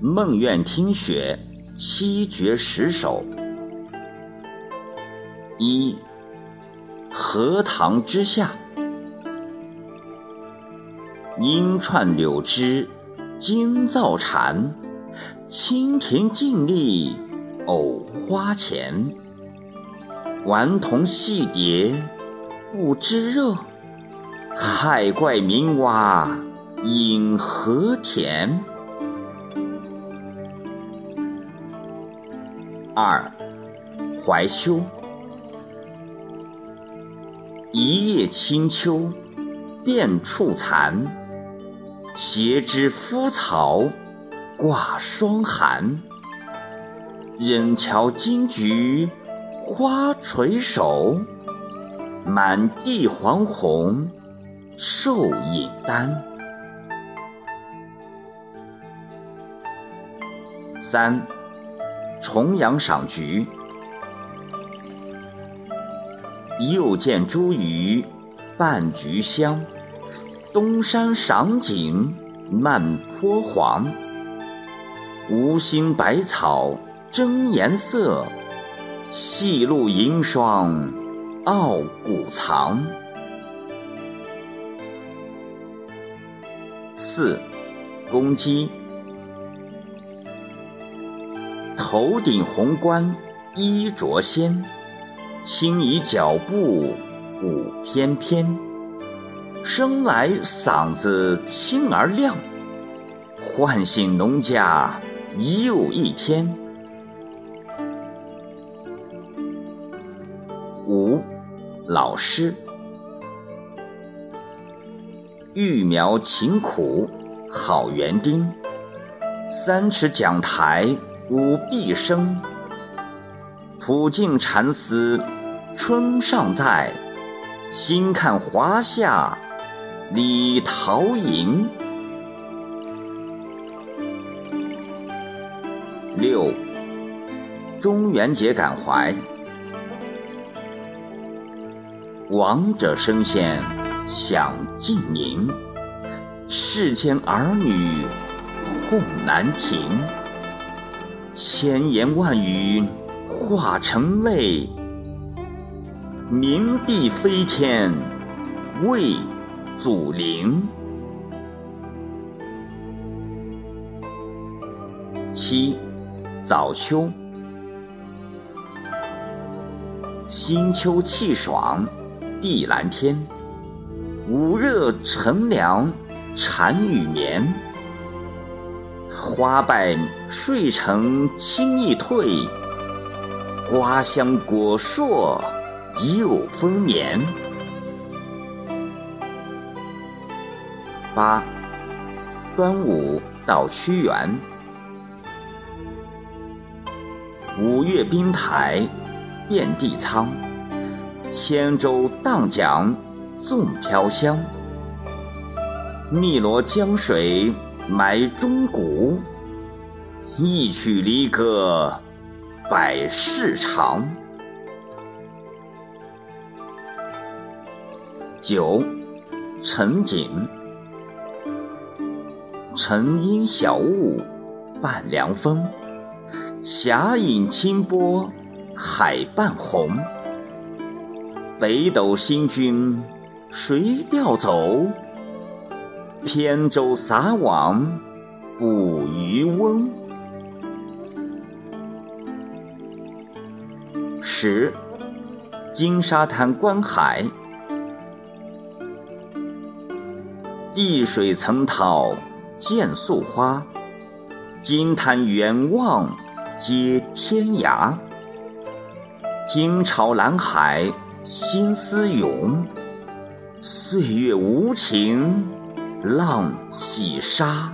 梦苑听雪七绝十首。一，荷塘之下，莺串柳枝惊噪蝉，蜻蜓静立藕花前。顽童戏蝶不知热，害怪鸣蛙饮荷田。二，怀秋。一叶清秋遍处残，斜枝枯草挂霜寒。忍瞧金菊花垂手，满地黄红瘦影单。三，重阳赏菊。又见茱萸伴菊香，东山赏景漫坡黄。无心百草争颜色，细露银霜傲骨藏。四，公鸡。头顶红冠衣着鲜。轻移脚步舞翩翩，生来嗓子清而亮，唤醒农家又一天。五，老师。育苗勤苦好园丁，三尺讲台五毕生。普净禅思春尚在，心看华夏李桃吟。六，中元节感怀。王者声线响尽宁，世间儿女共难停。千言万语。化成泪，冥币飞天为祖灵。七，早秋，新秋气爽，碧蓝天，午热晨凉，蝉语眠。花败睡成轻易退。花香果硕又丰年。八，端午到屈原。五月冰台遍地苍，千舟荡桨纵飘香。汨罗江水埋忠骨，一曲离歌。百世长。九，晨景。晨阴小雾伴凉风，霞影清波海半红。北斗星君谁调走？扁舟撒网捕渔翁。十，金沙滩观海，碧水层涛见素花，金滩远望接天涯。惊潮蓝海心思涌，岁月无情浪洗沙。